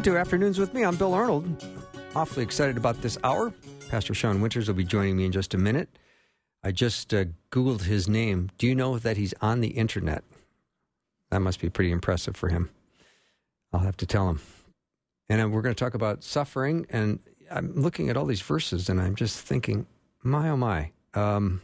Welcome to Afternoons with me. I'm Bill Arnold. Awfully excited about this hour. Pastor Shawn Winters will be joining me in just a minute. I just uh, Googled his name. Do you know that he's on the internet? That must be pretty impressive for him. I'll have to tell him. And we're going to talk about suffering. And I'm looking at all these verses and I'm just thinking, my, oh, my. Um,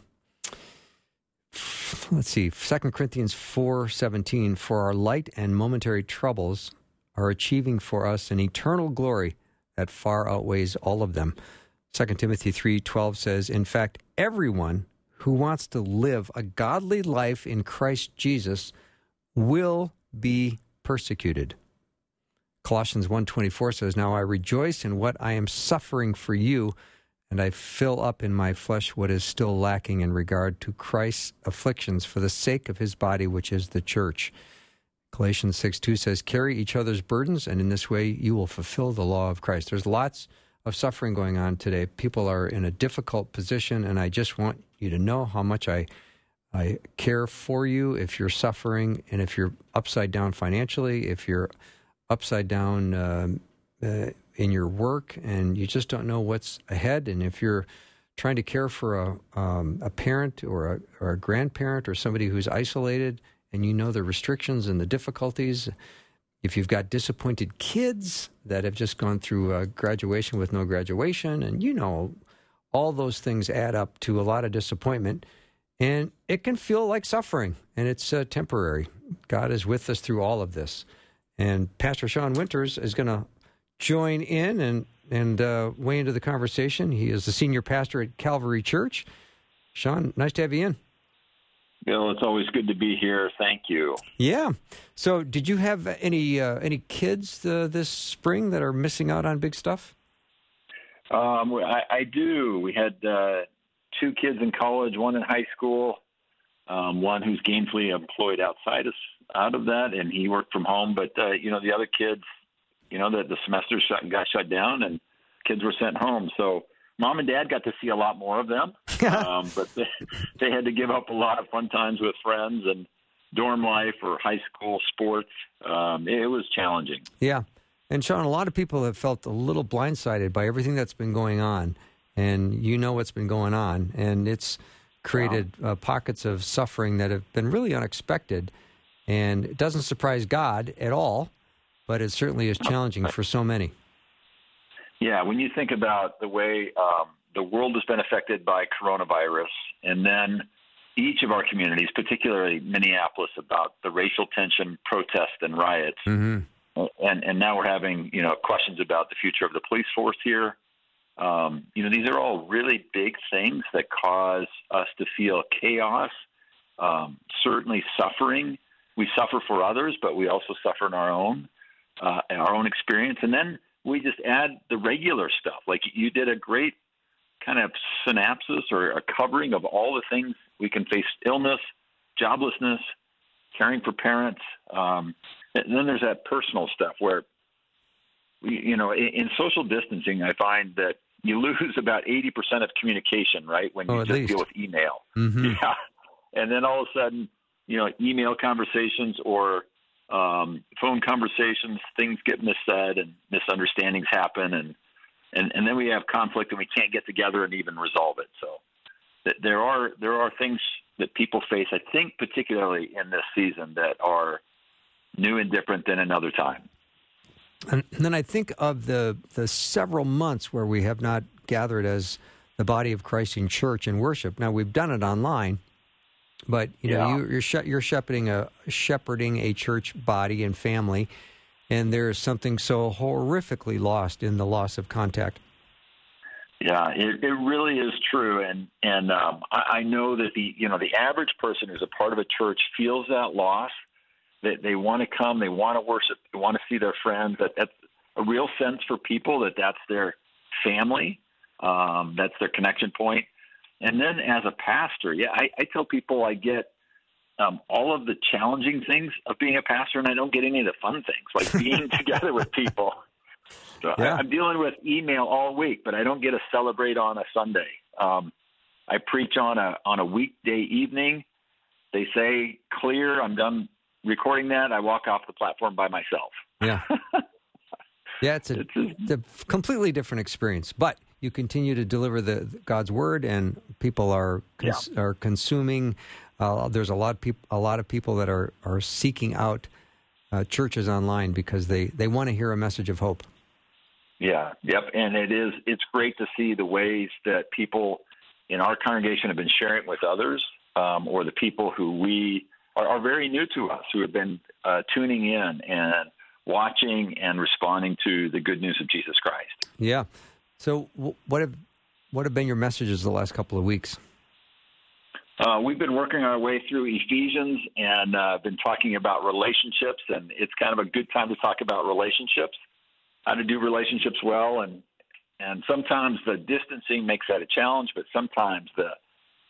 let's see, 2 Corinthians 4 17. For our light and momentary troubles are achieving for us an eternal glory that far outweighs all of them. 2 Timothy 3:12 says, "In fact, everyone who wants to live a godly life in Christ Jesus will be persecuted." Colossians 1:24 says, "Now I rejoice in what I am suffering for you, and I fill up in my flesh what is still lacking in regard to Christ's afflictions for the sake of his body, which is the church." Galatians 6 2 says, Carry each other's burdens, and in this way you will fulfill the law of Christ. There's lots of suffering going on today. People are in a difficult position, and I just want you to know how much I, I care for you if you're suffering and if you're upside down financially, if you're upside down uh, uh, in your work, and you just don't know what's ahead, and if you're trying to care for a, um, a parent or a, or a grandparent or somebody who's isolated and you know the restrictions and the difficulties. If you've got disappointed kids that have just gone through a graduation with no graduation, and you know all those things add up to a lot of disappointment, and it can feel like suffering, and it's uh, temporary. God is with us through all of this, and Pastor Shawn Winters is going to join in and and uh, weigh into the conversation. He is the senior pastor at Calvary Church. Shawn, nice to have you in. Bill, it's always good to be here. Thank you. Yeah. So, did you have any uh, any kids uh, this spring that are missing out on big stuff? Um, I, I, do. We had uh, two kids in college, one in high school, um, one who's gainfully employed outside of out of that, and he worked from home. But uh, you know, the other kids, you know, the, the semester shut got shut down, and kids were sent home. So mom and dad got to see a lot more of them, um, but they, they had to give up a lot of fun times with friends and dorm life or high school sports. Um, it was challenging. Yeah. And Shawn, a lot of people have felt a little blindsided by everything that's been going on. And you know what's been going on. And it's created wow. uh, pockets of suffering that have been really unexpected. And it doesn't surprise God at all, but it certainly is challenging for so many. Yeah, when you think about the way um, the world has been affected by coronavirus, and then each of our communities, particularly Minneapolis, about the racial tension, protests, and riots, mm-hmm. and and now we're having you know questions about the future of the police force here. Um, you know, these are all really big things that cause us to feel chaos, um, certainly suffering. We suffer for others, but we also suffer in our own uh, in our own experience, and then we just add the regular stuff. Like you did a great kind of synopsis or a covering of all the things we can face illness, joblessness, caring for parents. Um, and then there's that personal stuff where, you know, in, in social distancing, I find that you lose about 80% of communication, right? When you oh, just least. deal with email. Mm-hmm. Yeah. And then all of a sudden, you know, email conversations or um, phone conversations, things get missaid and misunderstandings happen, and, and and then we have conflict and we can't get together and even resolve it. So th- there are there are things that people face, I think, particularly in this season, that are new and different than another time. And then I think of the the several months where we have not gathered as the body of Christ in church and worship. Now we've done it online, but you know, yeah. you, are sh- you're shepherding a shepherding a church body and family, and there's something so horrifically lost in the loss of contact. Yeah, it, it really is true, and and um, I, I know that the you know the average person who's a part of a church feels that loss. They, they want to come. They want to worship. They want to see their friends. That that's a real sense for people that that's their family. Um, that's their connection point. And then as a pastor, yeah, I, I tell people I get um, all of the challenging things of being a pastor, and I don't get any of the fun things like being together with people. So yeah. I, I'm dealing with email all week, but I don't get to celebrate on a Sunday. Um, I preach on a on a weekday evening. They say clear. I'm done recording that. I walk off the platform by myself. Yeah. Yeah, it's a, it's a, completely different experience, but you continue to deliver the God's word, and people are cons- yeah. are consuming. Uh, there's a lot of people, a lot of people that are are seeking out uh, churches online because they they want to hear a message of hope. Yeah, yep, and it is. It's great to see the ways that people in our congregation have been sharing with others, um, or the people who we are, are, very new to us, who have been uh, tuning in and watching and responding to the good news of Jesus Christ. Yeah. So, what have what have been your messages the last couple of weeks? Uh, we've been working our way through Ephesians and uh, been talking about relationships, and it's kind of a good time to talk about relationships, how to do relationships well, and and sometimes the distancing makes that a challenge, but sometimes the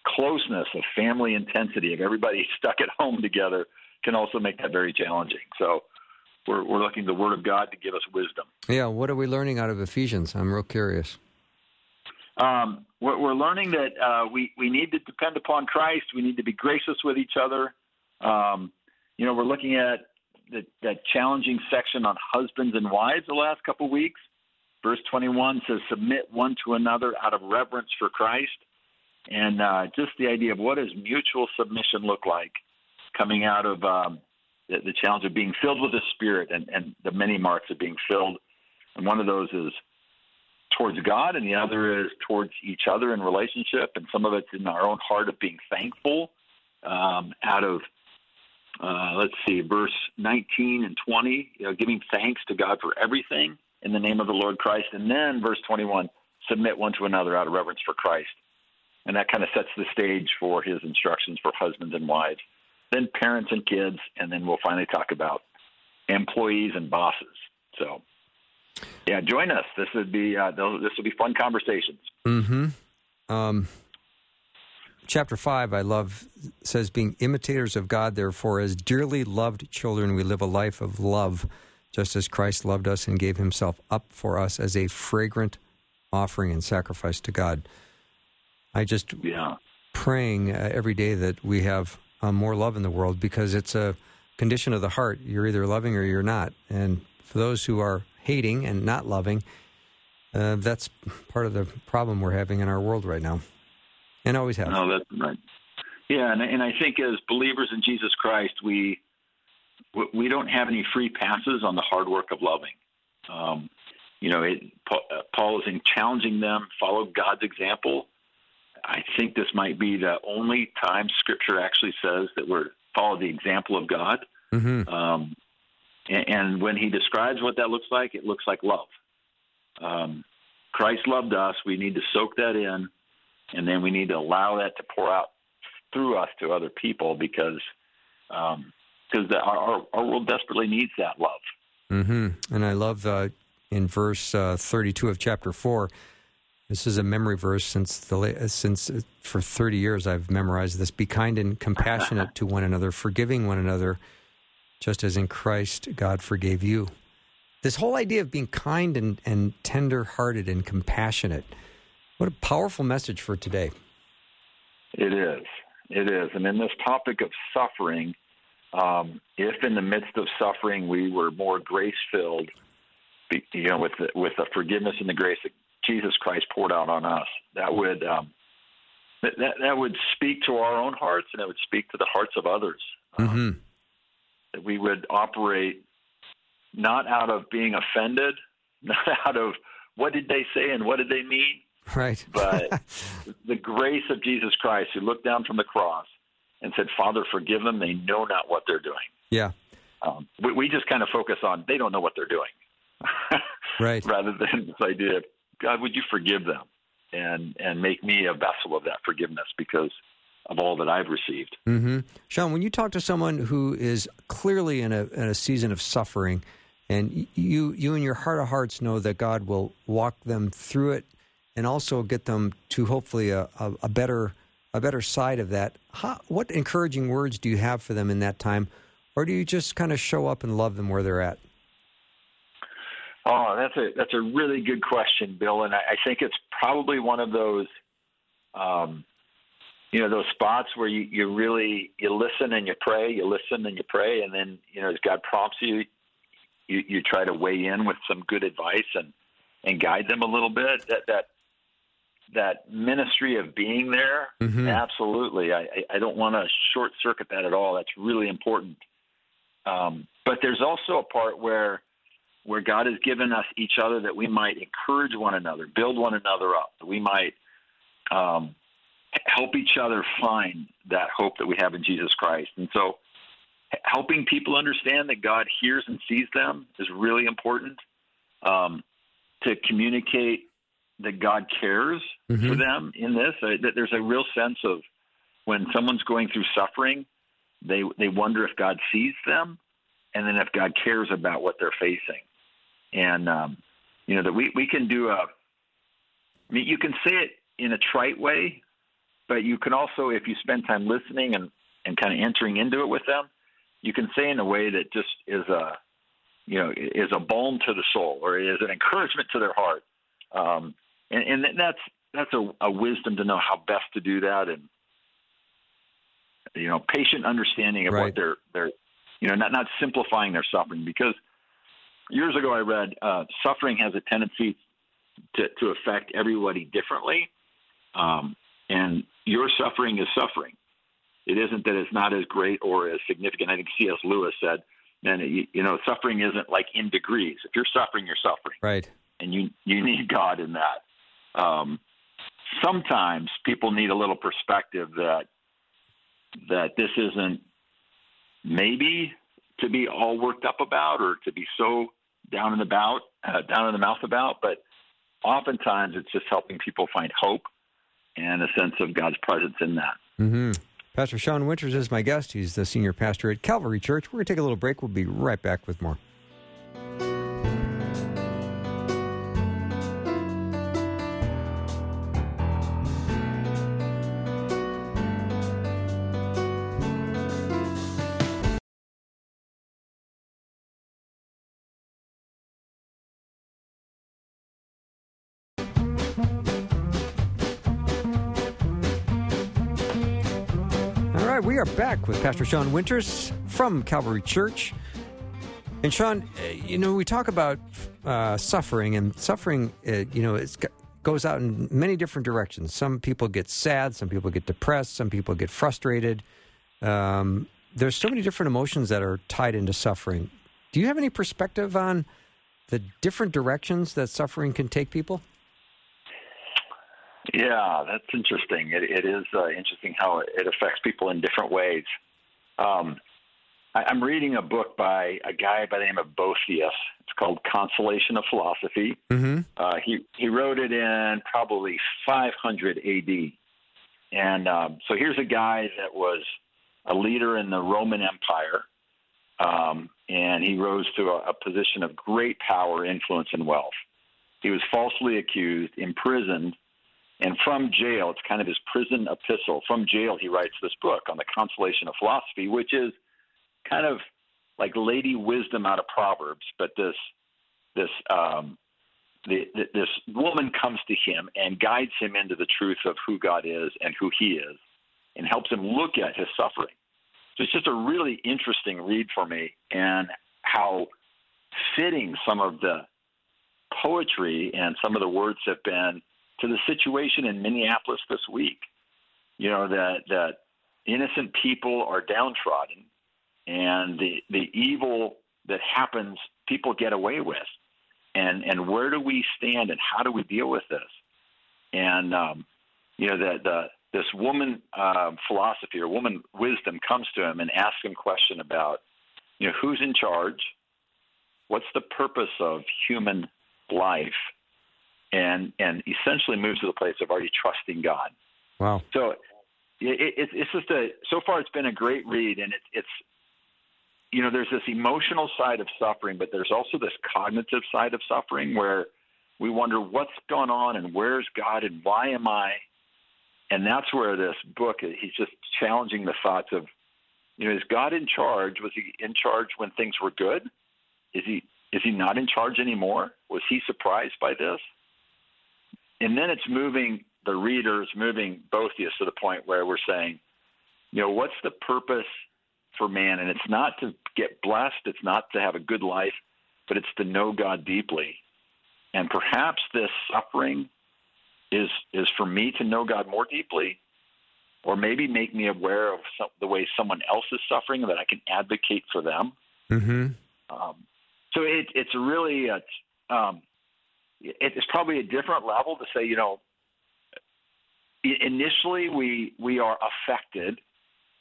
closeness of family intensity of everybody stuck at home together can also make that very challenging. So we're, we're looking the Word of God to give us wisdom. Yeah, what are we learning out of Ephesians? I'm real curious. Um, we're, we're, learning that uh, we we need to depend upon Christ. We need to be gracious with each other. Um, you know, we're looking at the, that challenging section on husbands and wives the last couple of weeks. Verse 21 says, "Submit one to another out of reverence for Christ," and uh, just the idea of what does mutual submission look like coming out of um, the, the challenge of being filled with the Spirit and, and the many marks of being filled. And one of those is towards God, and the other is towards each other in relationship. And some of it's in our own heart of being thankful um, out of, uh, let's see, verse 19 and 20, you know, giving thanks to God for everything in the name of the Lord Christ. And then verse 21, submit one to another out of reverence for Christ. And that kind of sets the stage for his instructions for husbands and wives then parents and kids, and then we'll finally talk about employees and bosses. So, yeah, join us. This would be uh, this will be fun conversations. Hmm. Um, chapter five, I love says, "Being imitators of God, therefore, as dearly loved children, we live a life of love, just as Christ loved us and gave Himself up for us as a fragrant offering and sacrifice to God." I just yeah. praying uh, every day that we have uh, more love in the world because it's a condition of the heart. You're either loving or you're not. And for those who are hating and not loving, uh, that's part of the problem we're having in our world right now, and always have. No, that's right. Yeah, and, and I think as believers in Jesus Christ, we we don't have any free passes on the hard work of loving. Um, you know, it, Paul is challenging them follow God's example I think this might be the only time Scripture actually says that we're follow the example of God. Mm-hmm. Um, and, and, when He describes what that looks like, it looks like love. Um, Christ loved us. We need to soak that in, and then we need to allow that to pour out through us to other people because because um, our, our world desperately needs that love. Mm-hmm. And I love uh, in verse uh, 32 of chapter 4 this is a memory verse since the since uh, for 30 years I've memorized this. Be kind and compassionate to one another, forgiving one another, just as in Christ God forgave you. This whole idea of being kind and, and tender hearted and compassionate. What a powerful message for today. It is. It is. And in this topic of suffering, um, if in the midst of suffering we were more grace filled, you know, with the, with the forgiveness and the grace Jesus Christ poured out on us. That would um, that, that would speak to our own hearts, and it would speak to the hearts of others. Um, mm-hmm. that we would operate not out of being offended, not out of what did they say and what did they mean, right? but the grace of Jesus Christ, who looked down from the cross and said, "Father, forgive them; they know not what they're doing." Yeah. Um, we, we just kind of focus on they don't know what they're doing, right? Rather than this idea of God, would you forgive them and and make me a vessel of that forgiveness because of all that I've received. Mm-hmm. Shawn, when you talk to someone who is clearly in a, in a season of suffering, and you you in your heart of hearts know that God will walk them through it, and also get them to hopefully a, a, a better a better side of that. How, what encouraging words do you have for them in that time, or do you just kind of show up and love them where they're at? Oh, that's a that's a really good question, Bill, and I, I think it's probably one of those, um, you know, those spots where you, you really you listen and you pray, you listen and you pray, and then you know as God prompts you, you you try to weigh in with some good advice and and guide them a little bit. That that that ministry of being there, mm-hmm. absolutely. I I don't want to short circuit that at all. That's really important. Um, but there's also a part where where God has given us each other that we might encourage one another, build one another up, that we might um, help each other find that hope that we have in Jesus Christ. And so, helping people understand that God hears and sees them is really important. Um, to communicate that God cares mm-hmm. for them in this, uh, that there's a real sense of when someone's going through suffering, they they wonder if God sees them, and then if God cares about what they're facing and um, you know that we we can do a. I mean, you can say it in a trite way, but you can also, if you spend time listening and and kind of entering into it with them, you can say in a way that just is a, you know, is a balm to the soul or is an encouragement to their heart. Um, and, and that's that's a, a wisdom to know how best to do that and you know patient understanding of right. what they're they're you know not not simplifying their suffering because years ago I read uh, suffering has a tendency to, to affect everybody differently. Um, and your suffering is suffering. It isn't that it's not as great or as significant. I think C.S. Lewis said, and you, you know, suffering isn't like in degrees. If you're suffering, you're suffering. Right. And you you need God in that. Um, sometimes people need a little perspective that that this isn't maybe to be all worked up about or to be so down in the bout, uh, down in the mouth about, but oftentimes it's just helping people find hope and a sense of God's presence in that. Mm-hmm. Pastor Shawn Winters is my guest. He's the senior pastor at Calvary Church. We're going to take a little break. We'll be right back with more. With Pastor Shawn Winters from Calvary Church. And Shawn, uh, you know, we talk about uh, suffering, and suffering, uh, you know, it goes out in many different directions. Some people get sad, some people get depressed, some people get frustrated. Um, there's so many different emotions that are tied into suffering. Do you have any perspective on the different directions that suffering can take people? Yeah, that's interesting. it, it is uh, interesting how it affects people in different ways. Um, I, I'm reading a book by a guy by the name of Boethius. It's called Consolation of Philosophy. Mm-hmm. Uh, he he wrote it in probably 500 A.D. And um, so here's a guy that was a leader in the Roman Empire, um, and he rose to a, a position of great power, influence, and wealth. He was falsely accused, imprisoned, and from jail, it's kind of his prison epistle. From jail, he writes this book on the consolation of philosophy, which is kind of like lady wisdom out of Proverbs. But this this um, the, this woman comes to him and guides him into the truth of who God is and who He is, and helps him look at his suffering. So it's just a really interesting read for me, and how fitting some of the poetry and some of the words have been to the situation in Minneapolis this week. You know that that innocent people are downtrodden, and the the evil that happens, people get away with. And and where do we stand, and how do we deal with this? And um, you know that the this woman uh, philosophy or woman wisdom comes to him and asks him question about, you know, who's in charge? What's the purpose of human life? And and essentially moves to the place of already trusting God. Wow. So it, it, it's just a so far it's been a great read, and it, it's you know there's this emotional side of suffering, but there's also this cognitive side of suffering where we wonder what's going on and where's God and why am I, and that's where this book he's just challenging the thoughts of you know is God in charge? Was he in charge when things were good? Is he is he not in charge anymore? Was he surprised by this? And then it's moving the readers, moving both of us to the point where we're saying, you know, what's the purpose for man? And it's not to get blessed, it's not to have a good life, but it's to know God deeply. And perhaps this suffering is is for me to know God more deeply, or maybe make me aware of some, the way someone else is suffering, that I can advocate for them. Mm-hmm. Um, so it, it's really a, um, it's probably a different level to say, you know, initially we we are affected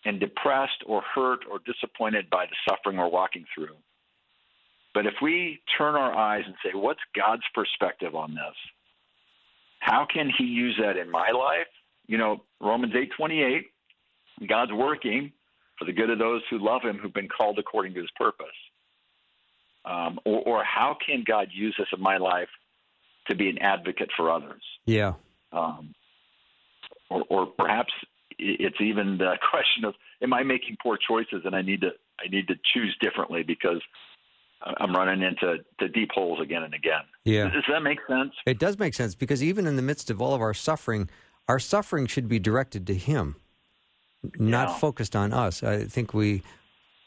and depressed or hurt or disappointed by the suffering we're walking through. But if we turn our eyes and say, what's God's perspective on this? How can he use that in my life? You know, Romans 8:28, God's working for the good of those who love him who've been called according to his purpose. Um, or, or how can God use this in my life to be an advocate for others? Yeah. Um, or, or perhaps it's even the question of am I making poor choices and I need to I need to choose differently because I'm running into the deep holes again and again. Yeah. Does that make sense? It does make sense because even in the midst of all of our suffering, our suffering should be directed to Him, not Yeah. focused on us. I think we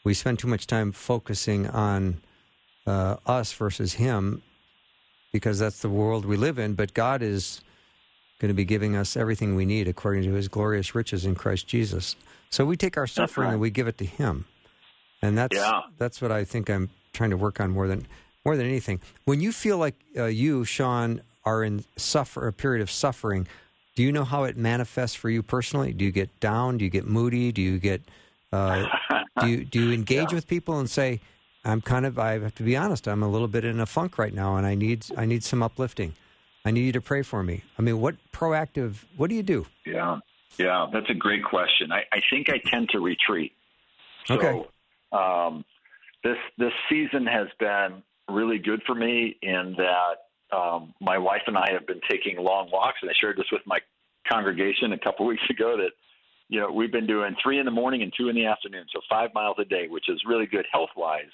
we spend too much time focusing on uh, us versus Him because that's the world we live in. But God is going to be giving us everything we need according to His glorious riches in Christ Jesus. So we take our suffering right. and we give it to Him, and that's Yeah. that's what I think I'm trying to work on more than more than anything. When you feel like uh, you, Shawn, are in suffer a period of suffering, do you know how it manifests for you personally? Do you get down? Do you get moody? Do you get uh, do you do you engage Yeah. with people and say, "I'm kind of I have to be honest. I'm a little bit in a funk right now, and I need I need some uplifting. I need you to pray for me." I mean, what proactive? What do you do? Yeah, yeah, that's a great question. I, I think I tend to retreat. So, Okay. Um, this this season has been really good for me in that um, my wife and I have been taking long walks, and I shared this with my congregation a couple weeks ago that you know we've been doing three in the morning and two in the afternoon, so five miles a day, which is really good health wise.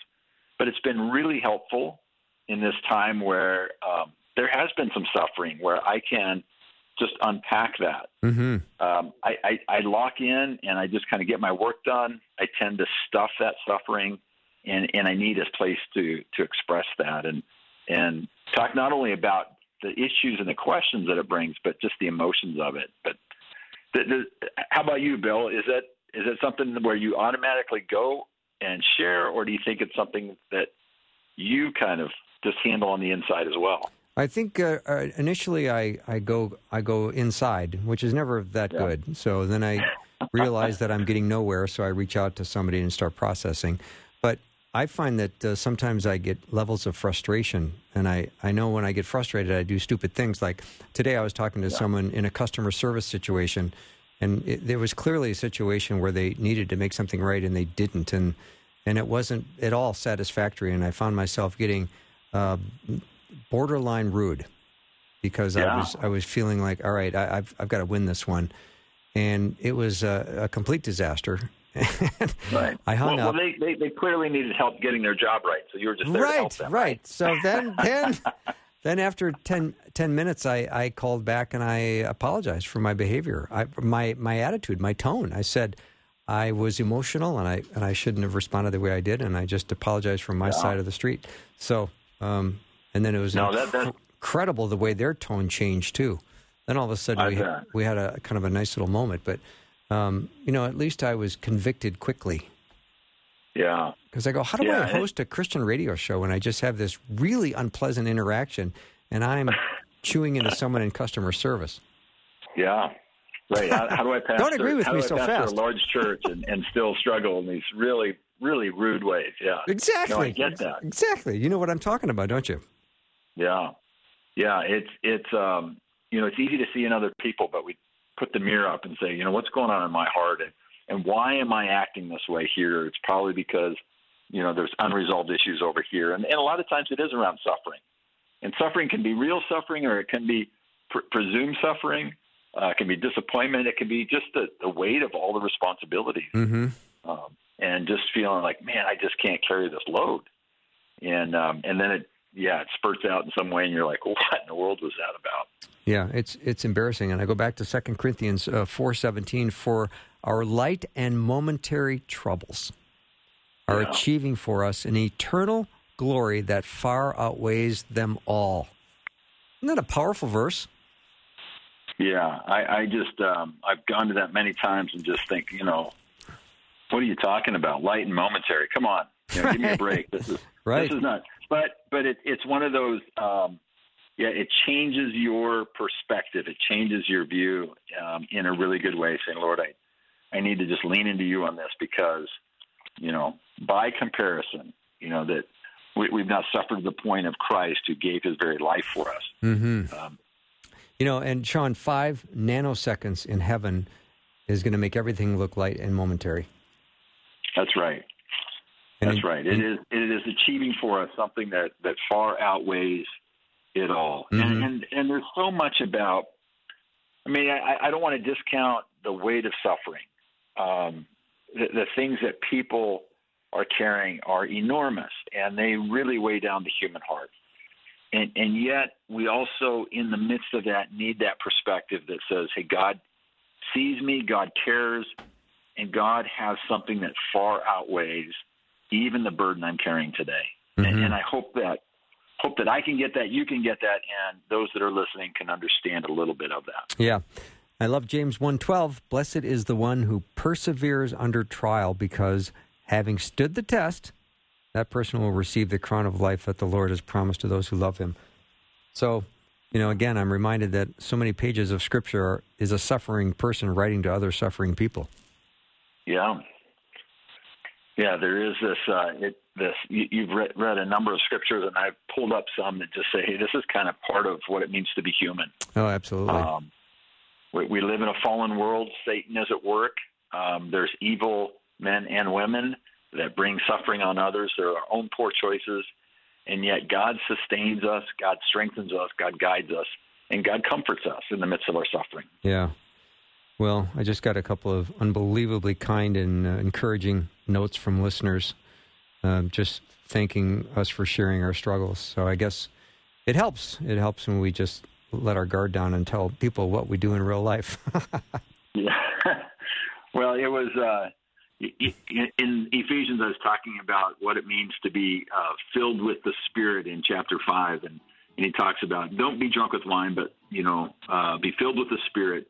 But it's been really helpful in this time where um, there has been some suffering, where I can just unpack that Mm-hmm. um, I, I, I lock in and I just kind of get my work done. I tend to stuff that suffering, and, and I need a place to to express that and and talk not only about the issues and the questions that it brings, but just the emotions of it. But the, the, how about you, Bill? Is that is it something where you automatically go and share, or do you think it's something that you kind of just handle on the inside as well? I think uh, uh, initially I, I go I go inside, which is never that Yeah. good. So then I realize that I'm getting nowhere, so I reach out to somebody and start processing. But I find that uh, sometimes I get levels of frustration, and I, I know when I get frustrated, I do stupid things. Like today, I was talking to someone in a customer service situation, and it, there was clearly a situation where they needed to make something right and they didn't, and and it wasn't at all satisfactory. And I found myself getting uh, borderline rude because I was I was feeling like, all right, I, I've I've got to win this one, and it was a, a complete disaster. Right. I hung well, up. Well, they, they they clearly needed help getting their job right, so you were just there to help right, right. So then, then, then after 10, 10 minutes, I, I called back and I apologized for my behavior, I, my my attitude, my tone. I said I was emotional and I and I shouldn't have responded the way I did, and I just apologized from my side of the street. So, um, and then it was No, that- that- incredible the way their tone changed too. Then all of a sudden we had, we had a kind of a nice little moment, but um, you know, at least I was convicted quickly. Yeah. Because I go, how do Yeah, I host a Christian radio show when I just have this really unpleasant interaction and I'm chewing into someone in customer service? Yeah. Right. How, how do I pastor? Don't agree with me so fast. a large church and, and still struggle in these really, really rude ways? Yeah. Exactly. No, I get that. Exactly. You know what I'm talking about, don't you? Yeah. Yeah. It's it's um you know it's easy to see in other people, but we put the mirror up and say, you know, what's going on in my heart and, and why am I acting this way here? It's probably because, you know, there's unresolved issues over here. And, and a lot of times it is around suffering. And suffering can be real suffering or it can be pr- presumed suffering. Uh, it can be disappointment. It can be just the, the weight of all the responsibilities. Mm-hmm. Um, and just feeling like, man, I just can't carry this load. And um, and then it, yeah, it spurts out in some way, and you're like, what in the world was that about? Yeah, it's it's embarrassing. And I go back to Second Corinthians uh, four seventeen for our light and momentary troubles are Yeah. achieving for us an eternal glory that far outweighs them all. Isn't that a powerful verse? Yeah, I, I just um, I've gone to that many times and just think, you know, what are you talking about? Light and momentary. Come on, you know, give me a break. This is Right. this is not. But but it, it's one of those. Um, yeah, it changes your perspective. It changes your view um, in a really good way. Saying, Lord, I I need to just lean into you on this because, you know, by comparison, you know that we, we've not suffered the point of Christ who gave His very life for us. Mm-hmm. Um, You know, and Shawn, five nanoseconds in heaven is going to make everything look light and momentary. That's right. And That's right. It in- is it is achieving for us something that that far outweighs it all. Mhm. And, and and there's so much about. I mean, I, I don't want to discount the weight of suffering. Um, the, the things that people are carrying are enormous, and they really weigh down the human heart. And and yet, we also, in the midst of that, need that perspective that says, "Hey, God sees me. God cares." and God has something that far outweighs even the burden I'm carrying today. And, Mhm. and I hope that hope that I can get that, you can get that, and those that are listening can understand a little bit of that. Yeah. I love James 1:12, blessed is the one who perseveres under trial because having stood the test, that person will receive the crown of life that the Lord has promised to those who love him. So, you know, again, I'm reminded that so many pages of scripture are, is a suffering person writing to other suffering people. Yeah, yeah. There is this. Uh, it, this you, you've read, read a number of scriptures, and I've pulled up some that just say, "Hey, this is kind of part of what it means to be human." Oh, absolutely. Um, we, we live in a fallen world. Satan is at work. Um, there's evil men and women that bring suffering on others. There are our own poor choices. And yet God sustains us, God strengthens us, God guides us, and God comforts us in the midst of our suffering. Yeah. Well, I just got a couple of unbelievably kind and uh, encouraging notes from listeners, um, just thanking us for sharing our struggles. So I guess it helps. It helps when we just let our guard down and tell people what we do in real life. Yeah. well, it was uh, in Ephesians. I was talking about what it means to be uh, filled with the Spirit in chapter five, and, and he talks about don't be drunk with wine, but you know, uh, be filled with the Spirit.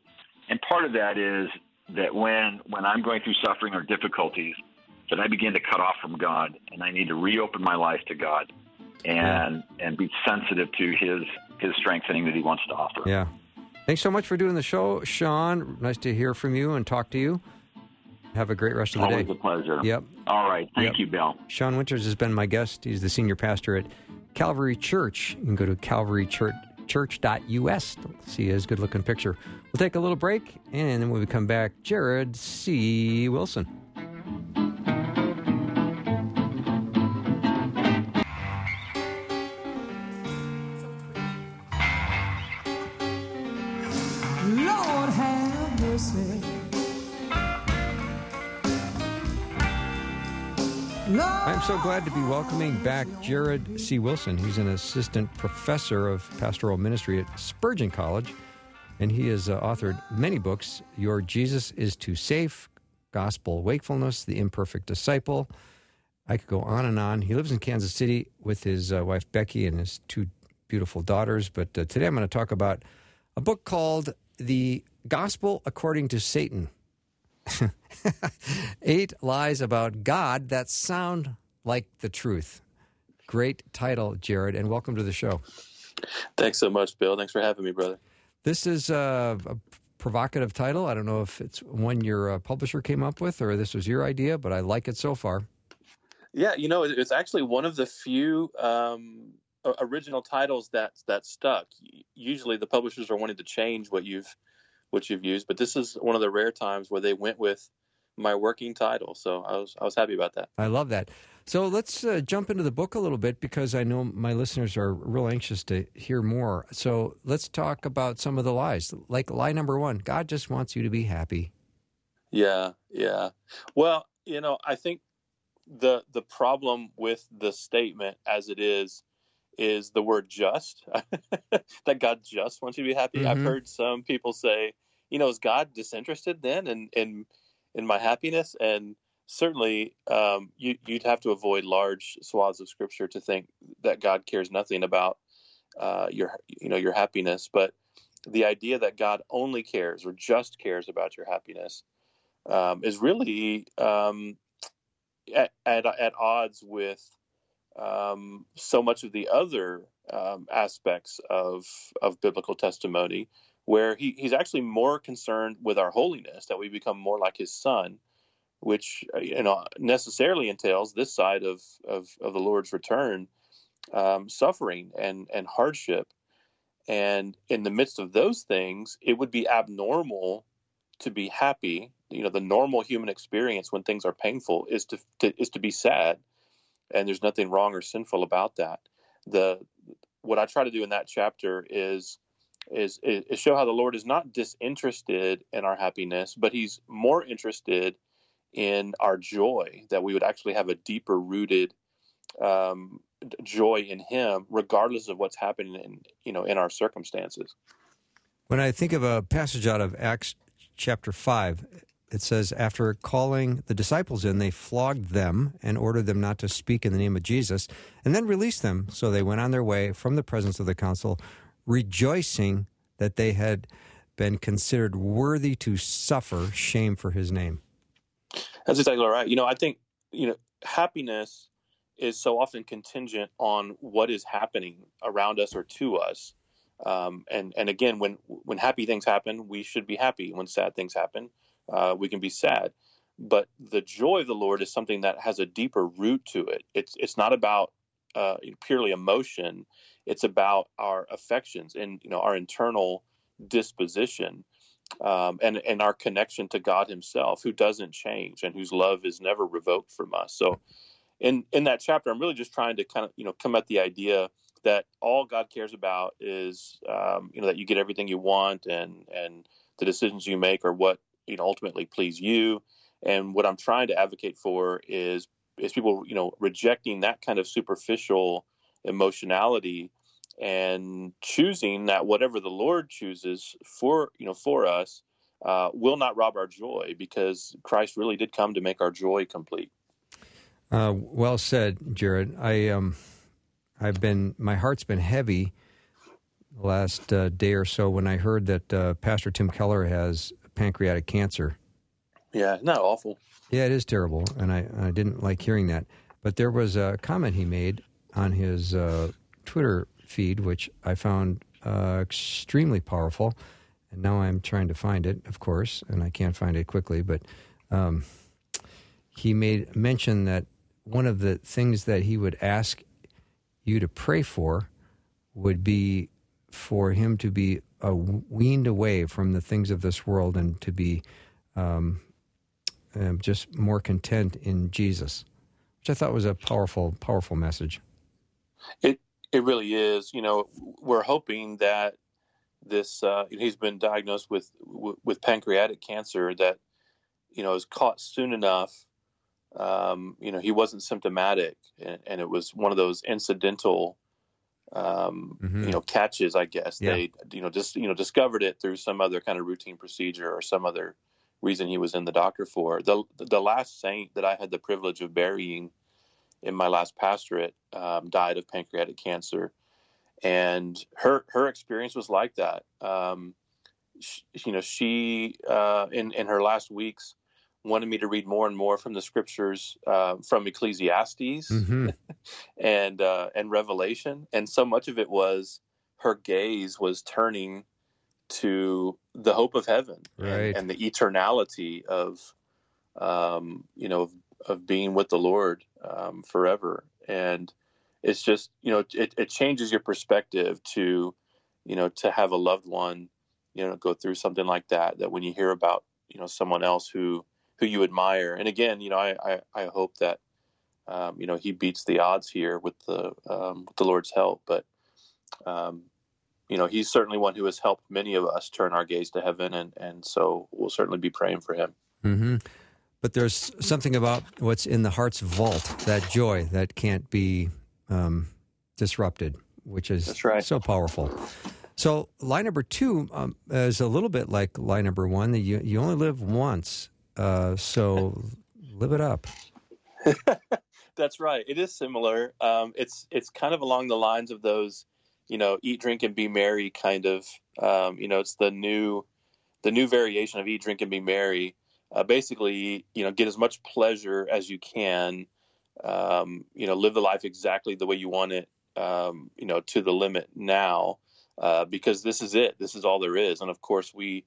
And part of that is that when when I'm going through suffering or difficulties, that I begin to cut off from God, and I need to reopen my life to God, and and be sensitive to His His strengthening that He wants to offer. yeah. Thanks so much for doing the show, Shawn. Nice to hear from you and talk to you. Have a great rest of the Always day. a pleasure. Yep. All right. Thank Yep. you, Bill. Shawn Winters has been my guest. He's the senior pastor at Calvary Church. You can go to calvarychurch.us to see his good looking picture. We'll take a little break, and then when we come back, Jared C. Wilson. Glad to be welcoming back Jared C. Wilson. He's an assistant professor of pastoral ministry at Spurgeon College, and he has uh, authored many books Your Jesus is Too Safe, Gospel Wakefulness, The Imperfect Disciple. I could go on and on. He lives in Kansas City with his uh, wife Becky and his two beautiful daughters. But uh, today I'm going to talk about a book called The Gospel According to Satan. Eight lies about God that sound like the truth. Great title, Jared, and welcome to the show. Thanks so much, Bill. Thanks for having me, brother. This is uh, a provocative title. I don't know if it's one your uh, publisher came up with or this was your idea, but I like it so far. Yeah, you know, it's actually one of the few um, original titles that that stuck. Usually, the publishers are wanting to change what you've what you've used, but this is one of the rare times where they went with my working title. So I was I was happy about that. I love that. So let's uh, jump into the book a little bit because I know my listeners are real anxious to hear more. So let's talk about some of the lies. Like lie number one God just wants you to be happy. Yeah, yeah. Well, you know, I think the the problem with the statement as it is is the word just that God just wants you to be happy. Mm-hmm. I've heard some people say, you know, is God disinterested then in in in my happiness? And certainly, um, you, would have to avoid large swaths of Scripture to think that God cares nothing about uh, your you know your happiness. But the idea that God only cares or just cares about your happiness um, is really um, at, at, at odds with um, so much of the other um, aspects of of biblical testimony, where he, he's actually more concerned with our holiness, that we become more like his son, which uh, you know necessarily entails this side of of, of the Lord's return, um, suffering and and hardship, and in the midst of those things, it would be abnormal to be happy. You know, the normal human experience when things are painful is to, to is to be sad and there's nothing wrong or sinful about that. The what I try to do in that chapter is is is show how the Lord is not disinterested in our happiness, but He's more interested in our joy. That we would actually have a deeper rooted um, joy in Him, regardless of what's happening in you know in our circumstances. When I think of a passage out of Acts chapter five, it says, after calling the disciples in, they flogged them and ordered them not to speak in the name of Jesus, and then released them. So they went on their way from the presence of the council, rejoicing that they had been considered worthy to suffer shame for his name. That's exactly right. You know, I think, you know, happiness is so often contingent on what is happening around us or to us. Um, and and again, when when happy things happen, we should be happy. When sad things happen, uh, we can be sad. But the joy of the Lord is something that has a deeper root to it. It's it's not about uh, purely emotion. It's about our affections and you know our internal disposition um, and and our connection to God Himself, who doesn't change and whose love is never revoked from us. So, in in that chapter, I'm really just trying to kind of you know come at the idea that all God cares about is um, you know that you get everything you want and and the decisions you make are what you know ultimately please you. And what I'm trying to advocate for is is people you know rejecting that kind of superficial emotionality and choosing that whatever the Lord chooses for you know for us uh, will not rob our joy because Christ really did come to make our joy complete. Uh, well said, Jared. I um, I've been my heart's been heavy the last uh, day or so when I heard that uh, Pastor Tim Keller has pancreatic cancer. Yeah, not awful. Yeah, it is terrible, and I, I didn't like hearing that. But there was a comment he made on his uh, Twitter feed, which I found uh, extremely powerful. And now I'm trying to find it, of course, and I can't find it quickly. But um, he made mention that one of the things that he would ask you to pray for would be for him to be uh, weaned away from the things of this world and to be um, uh, just more content in Jesus, which I thought was a powerful, powerful message. It it really is. You know, we're hoping that this uh, he's been diagnosed with with pancreatic cancer that you know is caught soon enough. Um, you know, he wasn't symptomatic, and, and, it was one of those incidental um, mm-hmm. you know catches i guess yeah. they you know just you know discovered it through some other kind of routine procedure or some other reason he was in the doctor for the the last saint that i had the privilege of burying in my last pastorate um, died of pancreatic cancer and her her experience was like that um, she, you know she uh, in in her last weeks wanted me to read more and more from the scriptures uh, from Ecclesiastes mm-hmm. and uh, and Revelation, and so much of it was her gaze was turning to the hope of heaven right. and, and, the eternality of um, you know of, of, being with the Lord um, forever, and it's just you know it, it changes your perspective to you know to have a loved one you know, go through something like that. That when you hear about, you know, someone else who who you admire, and again, you know, I I, I hope that, um, you know, he beats the odds here with the um, with the Lord's help. But, um, you know, he's certainly one who has helped many of us turn our gaze to heaven, and and so we'll certainly be praying for him. Mm-hmm. But there's something about what's in the heart's vault, that joy that can't be um, disrupted, which is right. so powerful. So line number two um, is a little bit like line number one. That you you only live once, uh, so live it up. That's right. It is similar. Um, it's it's kind of along the lines of those, you know, eat, drink, and be merry kind of. Um, you know, it's the new, the new variation of eat, drink, and be merry. Uh, basically, you know, get as much pleasure as you can. Um, you know, live the life exactly the way you want it. Um, you know, to the limit now, uh, because this is it. This is all there is. And of course, we,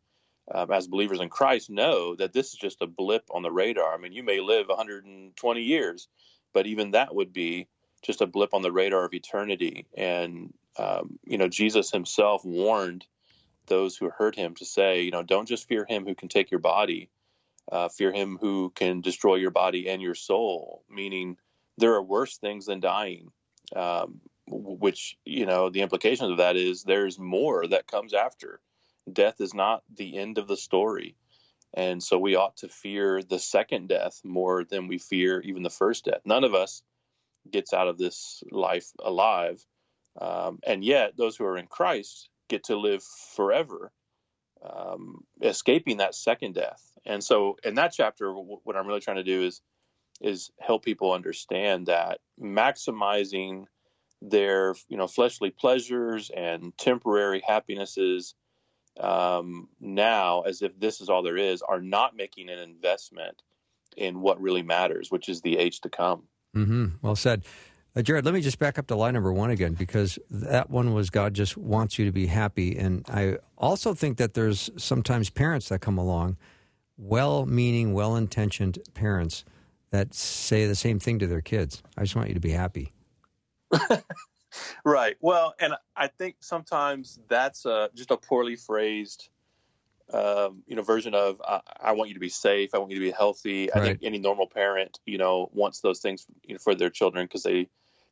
um, as believers in Christ, know that this is just a blip on the radar. I mean, you may live 120 years but even that would be just a blip on the radar of eternity. And um, you know, Jesus Himself warned those who heard Him to say, you know, don't just fear Him who can take your body, uh, fear Him who can destroy your body and your soul. Meaning, there are worse things than dying. Um, which you know, the implications of that is there's more that comes after. Death is not the end of the story. And so we ought to fear the second death more than we fear even the first death. None of us gets out of this life alive. Um, and yet, those who are in Christ get to live forever, um, escaping that second death. And so, in that chapter, what I'm really trying to do is is help people understand that maximizing their you know fleshly pleasures and temporary happinesses um, now as if this is all there is are not making an investment in what really matters, which is the age to come. Mm-hmm. Well said. Uh, Jared, let me just back up to line number one again because that one was God just wants you to be happy. And I also think that there's sometimes parents that come along, well meaning, well intentioned parents that say the same thing to their kids. I just want you to be happy. Right. Well, and I think sometimes that's uh, just a poorly phrased, um, you know, version of I, I, want you to be safe. I want you to be healthy. I think any normal parent, you know, wants those things you know, for their children because they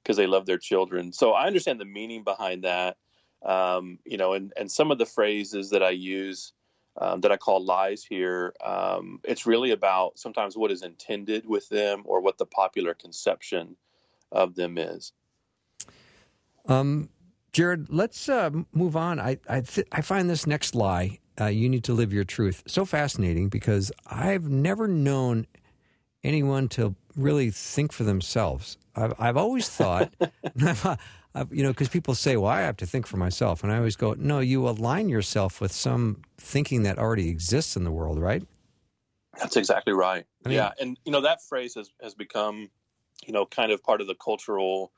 because they love their children. So I understand the meaning behind that. Um, you know, and and some of the phrases that I use. Um, that I call lies here. Um, it's really about sometimes what is intended with them or what the popular conception of them is. Um, Jared, let's uh, move on. I I, th- I, find this next lie, uh, "You need to live your truth," so fascinating because I've never known anyone to really think for themselves. I've I've always thought, I've, you know, because people say, "Well, I have to think for myself," and I always go, "No, you align yourself with some thinking that already exists in the world, right?" That's exactly right. I mean, yeah, and you know that phrase has has become, you know, kind of part of the cultural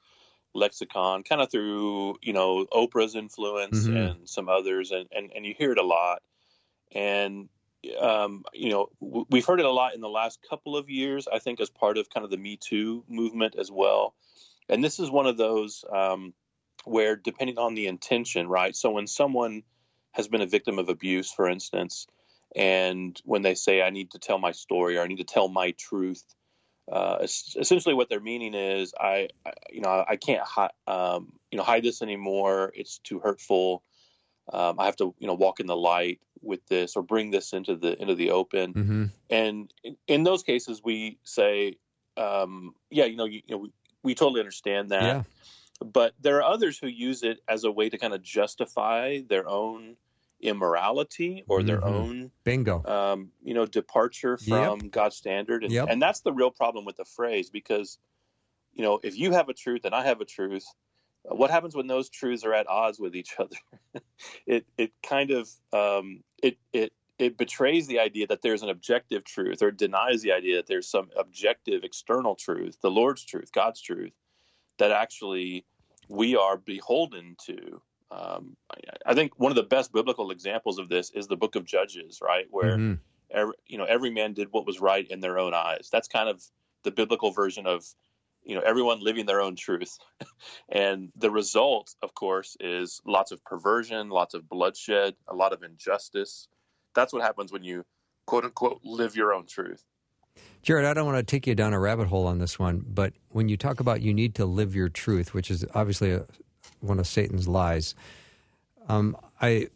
lexicon, kind of through you know Oprah's influence mm-hmm. and some others, and, and and you hear it a lot, and um, you know w- we've heard it a lot in the last couple of years. I think as part of kind of the Me Too movement as well, and this is one of those um, where depending on the intention, right? So when someone has been a victim of abuse, for instance, and when they say I need to tell my story or I need to tell my truth uh, essentially what they're meaning is I, I you know I can't hi- um, you know hide this anymore it's too hurtful um, I have to you know walk in the light with this or bring this into the into the open mm-hmm. and in, in, those cases we say um, yeah you know you, you know we, we, totally understand that yeah. but there are others who use it as a way to kind of justify their own immorality or their mm-hmm. own bingo um, you know departure from yep. god's standard and, yep. and that's the real problem with the phrase because you know if you have a truth and i have a truth what happens when those truths are at odds with each other it it kind of um, it it it betrays the idea that there's an objective truth or denies the idea that there's some objective external truth the lord's truth god's truth that actually we are beholden to um, I, I, think one of the best biblical examples of this is the book of Judges, right? Where mm-hmm. every, you know every man did what was right in their own eyes. That's kind of the biblical version of you know everyone living their own truth. And the result of course is lots of perversion lots of bloodshed a lot of injustice. That's what happens when you quote unquote live your own truth. Jared, I don't want to take you down a rabbit hole on this one, but when you talk about you need to live your truth, which is obviously a, one of Satan's lies, um, I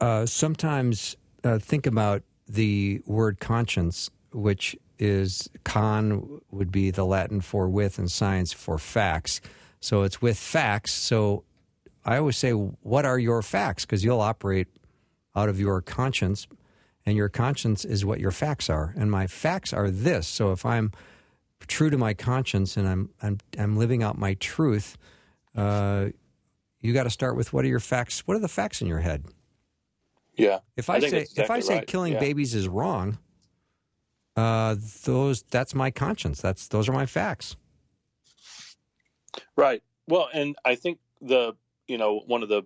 uh, sometimes uh, think about the word conscience, which is con would be the Latin for with and science for facts. So it's with facts. So I always say, what are your facts? Because you'll operate out of your conscience, and your conscience is what your facts are. And my facts are this. So if I'm true to my conscience and I'm I'm, I'm living out my truth, uh, you got to start with what are your facts? What are the facts in your head? Yeah. If I, I say exactly if I say right. killing Yeah. babies is wrong, uh, those that's my conscience. That's those are my facts. Right. Well, and I think the you know one of the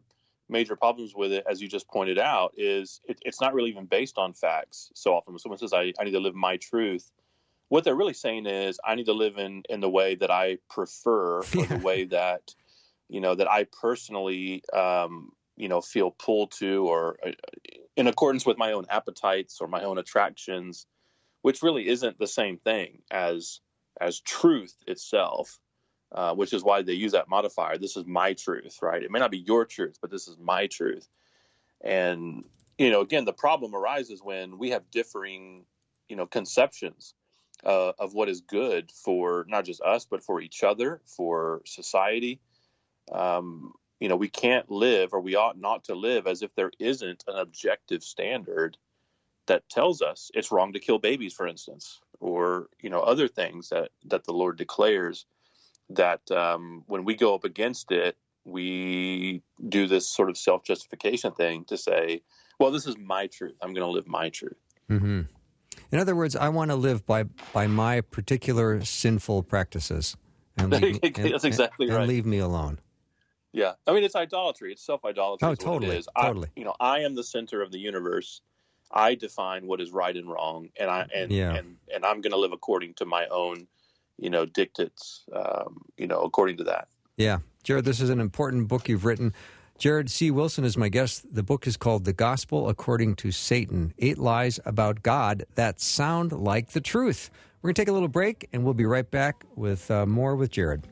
major problems with it, as you just pointed out, is it, it's not really even based on facts. So often, when someone says, I, "I need to live my truth," what they're really saying is, "I need to live in in the way that I prefer, or the way that you know that I personally um, you know feel pulled to, or uh, in accordance with my own appetites or my own attractions." Which really isn't the same thing as as truth itself uh, which is why they use that modifier. This is my truth, right? It may not be your truth, but this is my truth. And you know, again, the problem arises when we have differing, you know, conceptions uh, of what is good for not just us, but for each other, for society. Um, you know, we can't live, or we ought not to live, as if there isn't an objective standard that tells us it's wrong to kill babies, for instance, or you know, other things that that the Lord declares that um, when we go up against it, we do this sort of self justification thing to say, well, this is my truth. I'm going to live my truth. hmm In other words, I want to live by by my particular sinful practices, and leave me, and- That's exactly and right. leave me alone. Yeah. I mean, it's idolatry. It's self idolatry. Oh, totally, It is. I- totally. you know, I am the center of the universe. I define what is right and wrong, and I and Yeah. and, and I'm going to live according to my own, you know, dictates. Um, you know, according to that. Yeah, Jared, this is an important book you've written. Jared C. Wilson is my guest. The book is called "The Gospel According to Satan: Eight Lies About God That Sound Like the Truth." We're going to take a little break, and we'll be right back with uh, more with Jared.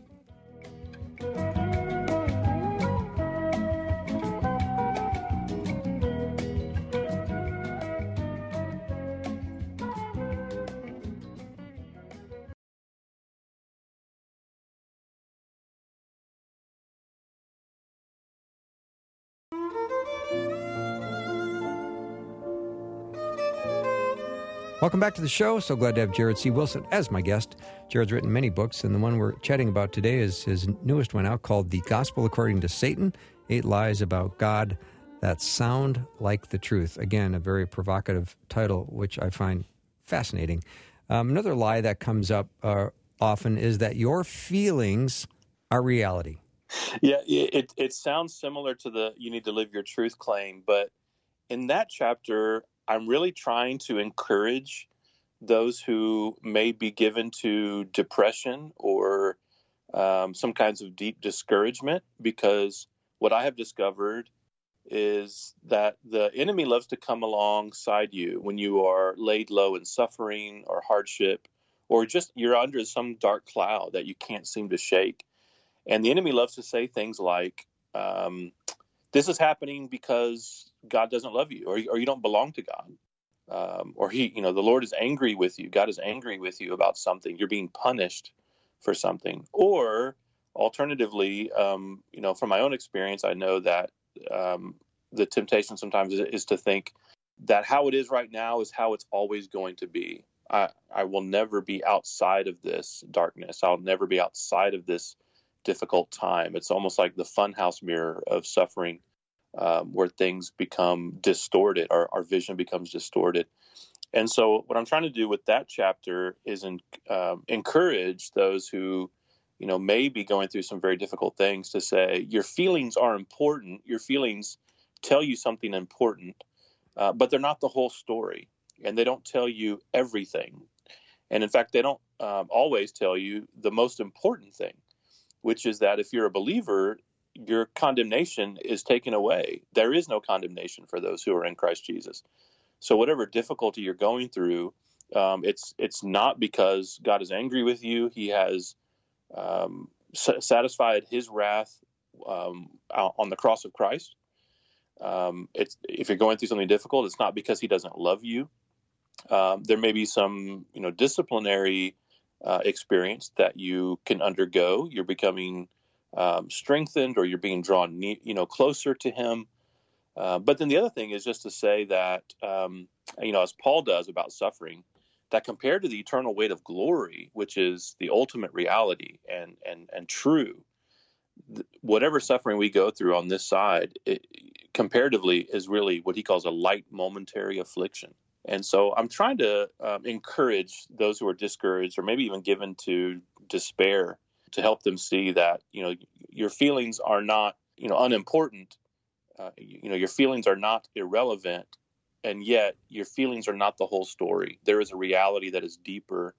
Welcome back to the show. So glad to have Jared C. Wilson as my guest. Jared's written many books, and the one we're chatting about today is his newest one out called The Gospel According to Satan Eight Lies About God That Sound Like the Truth. Again, a very provocative title, which I find fascinating. Um, another lie that comes up uh, often is that your feelings are reality. Yeah, it, it it sounds similar to the you need to live your truth claim, but in that chapter, I'm really trying to encourage those who may be given to depression or um, some kinds of deep discouragement, because what I have discovered is that the enemy loves to come alongside you when you are laid low in suffering or hardship, or just you're under some dark cloud that you can't seem to shake. And the enemy loves to say things like, um, "This is happening because God doesn't love you, or, or you don't belong to God, um, or He, you know, the Lord is angry with you. God is angry with you about something. You're being punished for something." Or alternatively, um, you know, from my own experience, I know that um, the temptation sometimes is, is to think that how it is right now is how it's always going to be. I, I will never be outside of this darkness. I'll never be outside of this difficult time. It's almost like the funhouse mirror of suffering, um, where things become distorted, our, our vision becomes distorted. And so, what I'm trying to do with that chapter is in, um, encourage those who, you know, may be going through some very difficult things to say, your feelings are important. Your feelings tell you something important, uh, but they're not the whole story, and they don't tell you everything. And in fact, they don't um, always tell you the most important thing, which is that if you're a believer, your condemnation is taken away. There is no condemnation for those who are in Christ Jesus. So whatever difficulty you're going through, um, it's it's not because God is angry with you. He has um, satisfied His wrath um, on the cross of Christ. Um, it's if you're going through something difficult, it's not because He doesn't love you. Um, there may be some you know disciplinary uh, experience that you can undergo. You're becoming um, strengthened, or you're being drawn ne- you know closer to Him. Uh, but then the other thing is just to say that um, you know as Paul does about suffering, that compared to the eternal weight of glory, which is the ultimate reality and and and true, whatever suffering we go through on this side, it, comparatively, is really what he calls a light momentary affliction. And so I'm trying to um, encourage those who are discouraged or maybe even given to despair to help them see that, you know, your feelings are not, you know, unimportant. Uh, you know, your feelings are not irrelevant, and yet your feelings are not the whole story. There is a reality that is deeper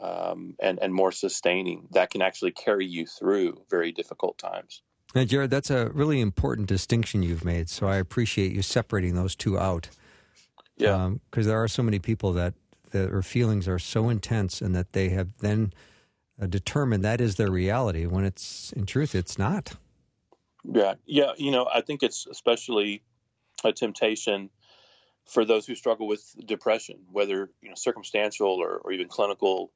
um, and, and more sustaining that can actually carry you through very difficult times. Now, Jared, that's a really important distinction you've made. So I appreciate you separating those two out. Yeah, because um, there are so many people that their feelings are so intense, and that they have then uh, determined that is their reality. When it's in truth, it's not. Yeah, yeah. You know, I think it's especially a temptation for those who struggle with depression, whether you know circumstantial or, or even clinical,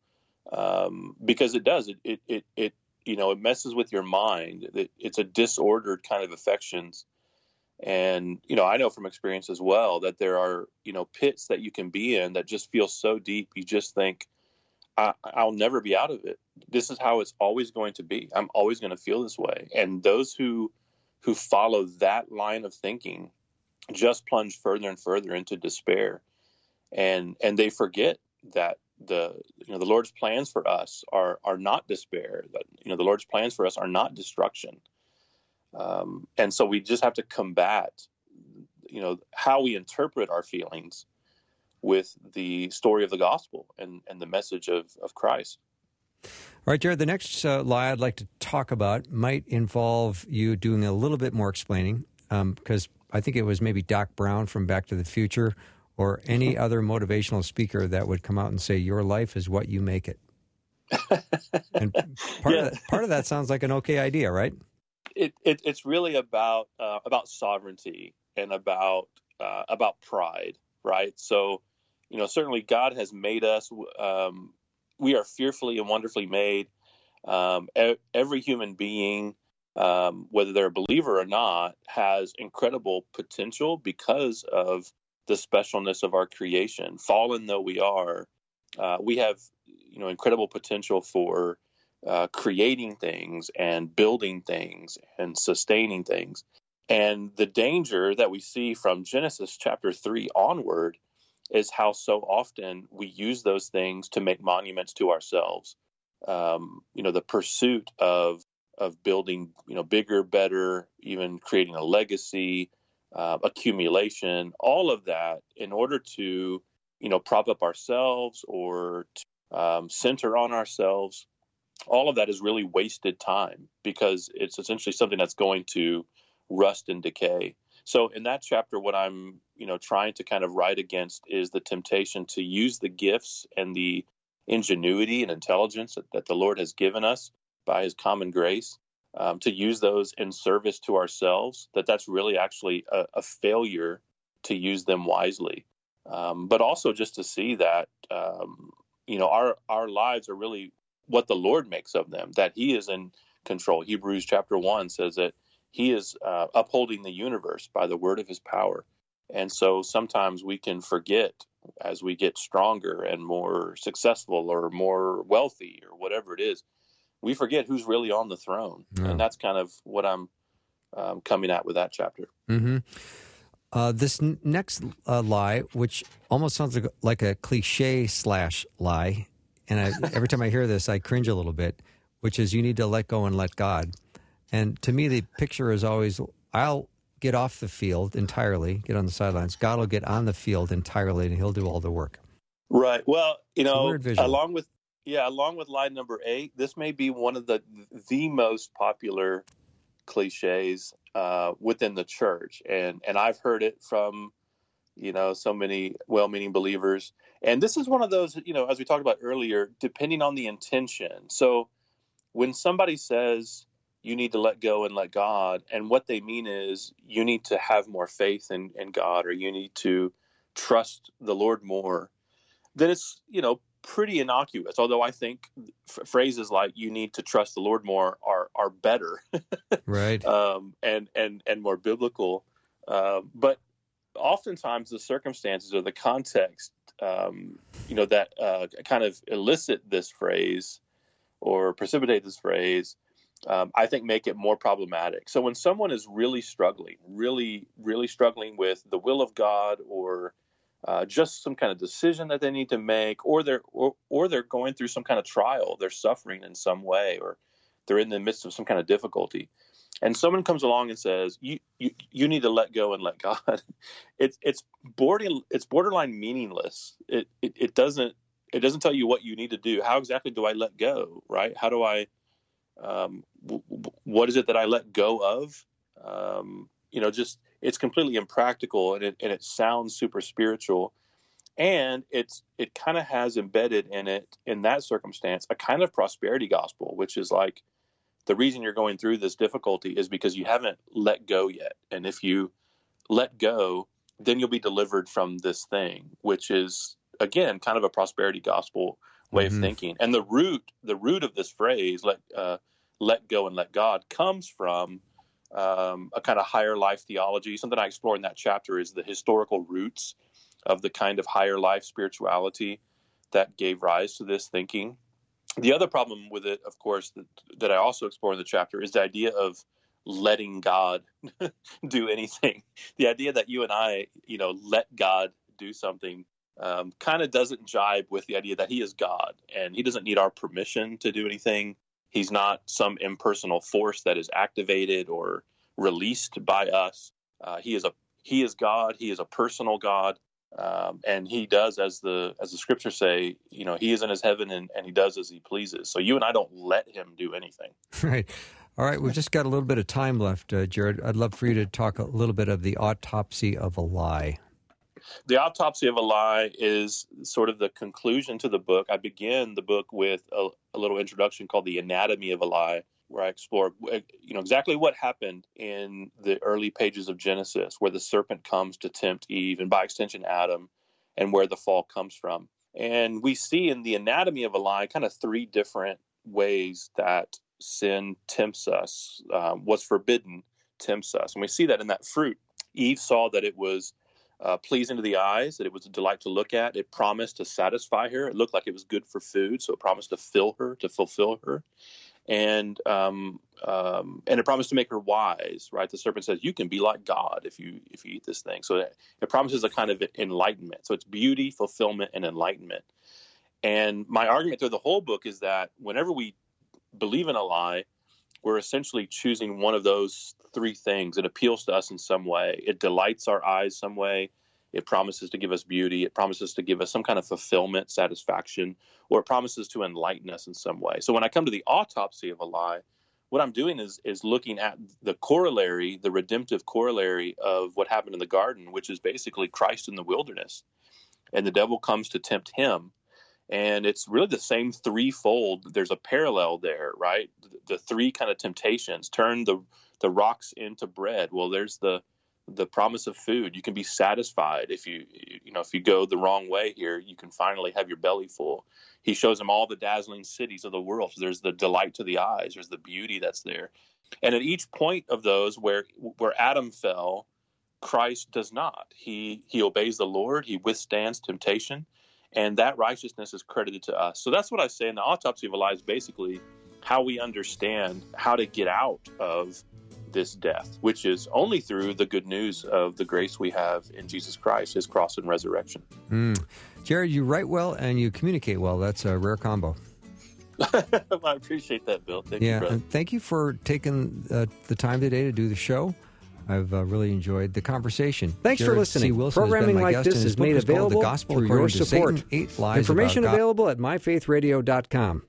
um, because it does it, it it it you know it messes with your mind. It, it's a disordered kind of affections and, you know, I know from experience as well that there are, you know, pits that you can be in that just feel so deep. You just think, I, will never be out of it. This is how it's always going to be. I'm always going to feel this way. And those who, who follow that line of thinking just plunge further and further into despair. And, and they forget that the, you know, the Lord's plans for us are, are not despair. That, you know, the Lord's plans for us are not destruction um, and so we just have to combat, you know, how we interpret our feelings with the story of the gospel and, and the message of, of Christ. All right, Jared, the next uh, lie I'd like to talk about might involve you doing a little bit more explaining because um, I think it was maybe Doc Brown from Back to the Future or any other motivational speaker that would come out and say, Your life is what you make it. and part, yeah. of that, part of that sounds like an okay idea, right? It, it, it's really about uh, about sovereignty and about uh, about pride, right? So, you know, certainly God has made us. Um, we are fearfully and wonderfully made. Um, every human being, um, whether they're a believer or not, has incredible potential because of the specialness of our creation. Fallen though we are, uh, we have you know incredible potential for uh, creating things and building things and sustaining things. And the danger that we see from Genesis chapter 3 onward is how so often we use those things to make monuments to ourselves. Um, you know, the pursuit of of building, you know, bigger, better, even creating a legacy, uh, accumulation, all of that in order to, you know, prop up ourselves or to, um, center on ourselves all of that is really wasted time because it's essentially something that's going to rust and decay. So in that chapter, what I'm you know trying to kind of write against is the temptation to use the gifts and the ingenuity and intelligence that, that the Lord has given us by His common grace um, to use those in service to ourselves. That that's really actually a, a failure to use them wisely. Um, but also just to see that um, you know our our lives are really what the Lord makes of them, that He is in control. Hebrews chapter 1 says that He is uh, upholding the universe by the word of His power. And so sometimes we can forget as we get stronger and more successful or more wealthy or whatever it is, we forget who's really on the throne. Yeah. And that's kind of what I'm um, coming at with that chapter. Mm-hmm. Uh, this n- next uh, lie, which almost sounds like, like a cliche slash lie, and I, every time I hear this, I cringe a little bit, which is you need to let go and let God. And to me, the picture is always I'll get off the field entirely, get on the sidelines. God will get on the field entirely, and He'll do all the work. Right. Well, you know, along with yeah, along with line number eight, this may be one of the the most popular cliches uh, within the church, and and I've heard it from you know so many well-meaning believers, and this is one of those you know as we talked about earlier, depending on the intention. So when somebody says you need to let go and let God, and what they mean is you need to have more faith in, in God, or you need to trust the Lord more then it's you know pretty innocuous. Although I think f- phrases like "you need to trust the Lord more" are are better Right. um, and and and more biblical. Uh, but oftentimes the circumstances or the context, um, you know, that uh, kind of elicit this phrase or precipitate this phrase. Um, I think make it more problematic. So when someone is really struggling, really, really struggling with the will of God or uh, just some kind of decision that they need to make, or they're or, or they're going through some kind of trial, they're suffering in some way, or they're in the midst of some kind of difficulty, and someone comes along and says, "You you, you need to let go and let God." It's it's borderline it's borderline meaningless. It, it it doesn't it doesn't tell you what you need to do. How exactly do I let go? Right? How do I um, w- what is it that I let go of? Um, you know, just it's completely impractical and it and it sounds super spiritual, and it's it kind of has embedded in it in that circumstance a kind of prosperity gospel, which is like the reason you're going through this difficulty is because you haven't let go yet, and if you let go, then you'll be delivered from this thing, which is again kind of a prosperity gospel way Mhm. of thinking. And the root the root of this phrase let uh, let go and let God comes from um, a kind of higher life theology. Something I explore in that chapter is the historical roots of the kind of higher life spirituality that gave rise to this thinking. The other problem with it, of course, that, that I also explore in the chapter is the idea of letting God do anything. The idea that you and I, you know, let God do something um, kind of doesn't jibe with the idea that He is God and He doesn't need our permission to do anything. He's not some impersonal force that is activated or released by us. Uh, he is a He is God. He is a personal God, um, and He does as the as the scriptures say. You know, He is in His heaven and, and He does as He pleases. So you and I don't let Him do anything. Right. All right. We've just got a little bit of time left, uh, Jared. I'd love for you to talk a little bit of the autopsy of a lie. the autopsy of a lie is sort of the conclusion to the book. I begin the book with a, a little introduction called "The Anatomy of a Lie," where I explore, you know, exactly what happened in the early pages of Genesis, where the serpent comes to tempt Eve, and by extension Adam, and where the fall comes from. And we see in the anatomy of a lie kind of three different ways that sin tempts us. Um, what's forbidden tempts us, and we see that in that fruit. Eve saw that it was uh, pleasing to the eyes, that it was a delight to look at. It promised to satisfy her. It looked like it was good for food, so it promised to fill her, to fulfill her, and um, um, and it promised to make her wise. Right? The serpent says, "You can be like God if you if you eat this thing." So it, it promises a kind of enlightenment. So it's beauty, fulfillment, and enlightenment. And my argument through the whole book is that whenever we believe in a lie, we're essentially choosing one of those three things. It appeals to us in some way. It delights our eyes some way. It promises to give us beauty. It promises to give us some kind of fulfillment, satisfaction, or it promises to enlighten us in some way. So when I come to the autopsy of a lie, what I'm doing is is looking at the corollary, the redemptive corollary of what happened in the garden, which is basically Christ in the wilderness. And the devil comes to tempt him and it's really the same threefold there's a parallel there right the, three kind of temptations turn the the rocks into bread well there's the the promise of food. You can be satisfied if you you know if you go the wrong way here you can finally have your belly full. He shows him all the dazzling cities of the world. There's the delight to the eyes. There's the beauty that's there. And at each point of those where where adam fell christ does not. He he obeys the lord. He withstands temptation. And that righteousness is credited to us. So that's what I say in the autopsy of a lie is basically how we understand how to get out of this death, which is only through the good news of the grace we have in Jesus Christ, his cross and resurrection. Mm. Jared, you write well and you communicate well. That's a rare combo. I appreciate that, Bill. Thank you, yeah, brother. and thank you for taking uh, the time today to do the show. I've uh, really enjoyed the conversation. Thanks Jared for listening. C. Wilson has been Programming like guest, this is made available The Gospel through your support. Satan, Eight Lies Information About God. available at myfaithradio.com.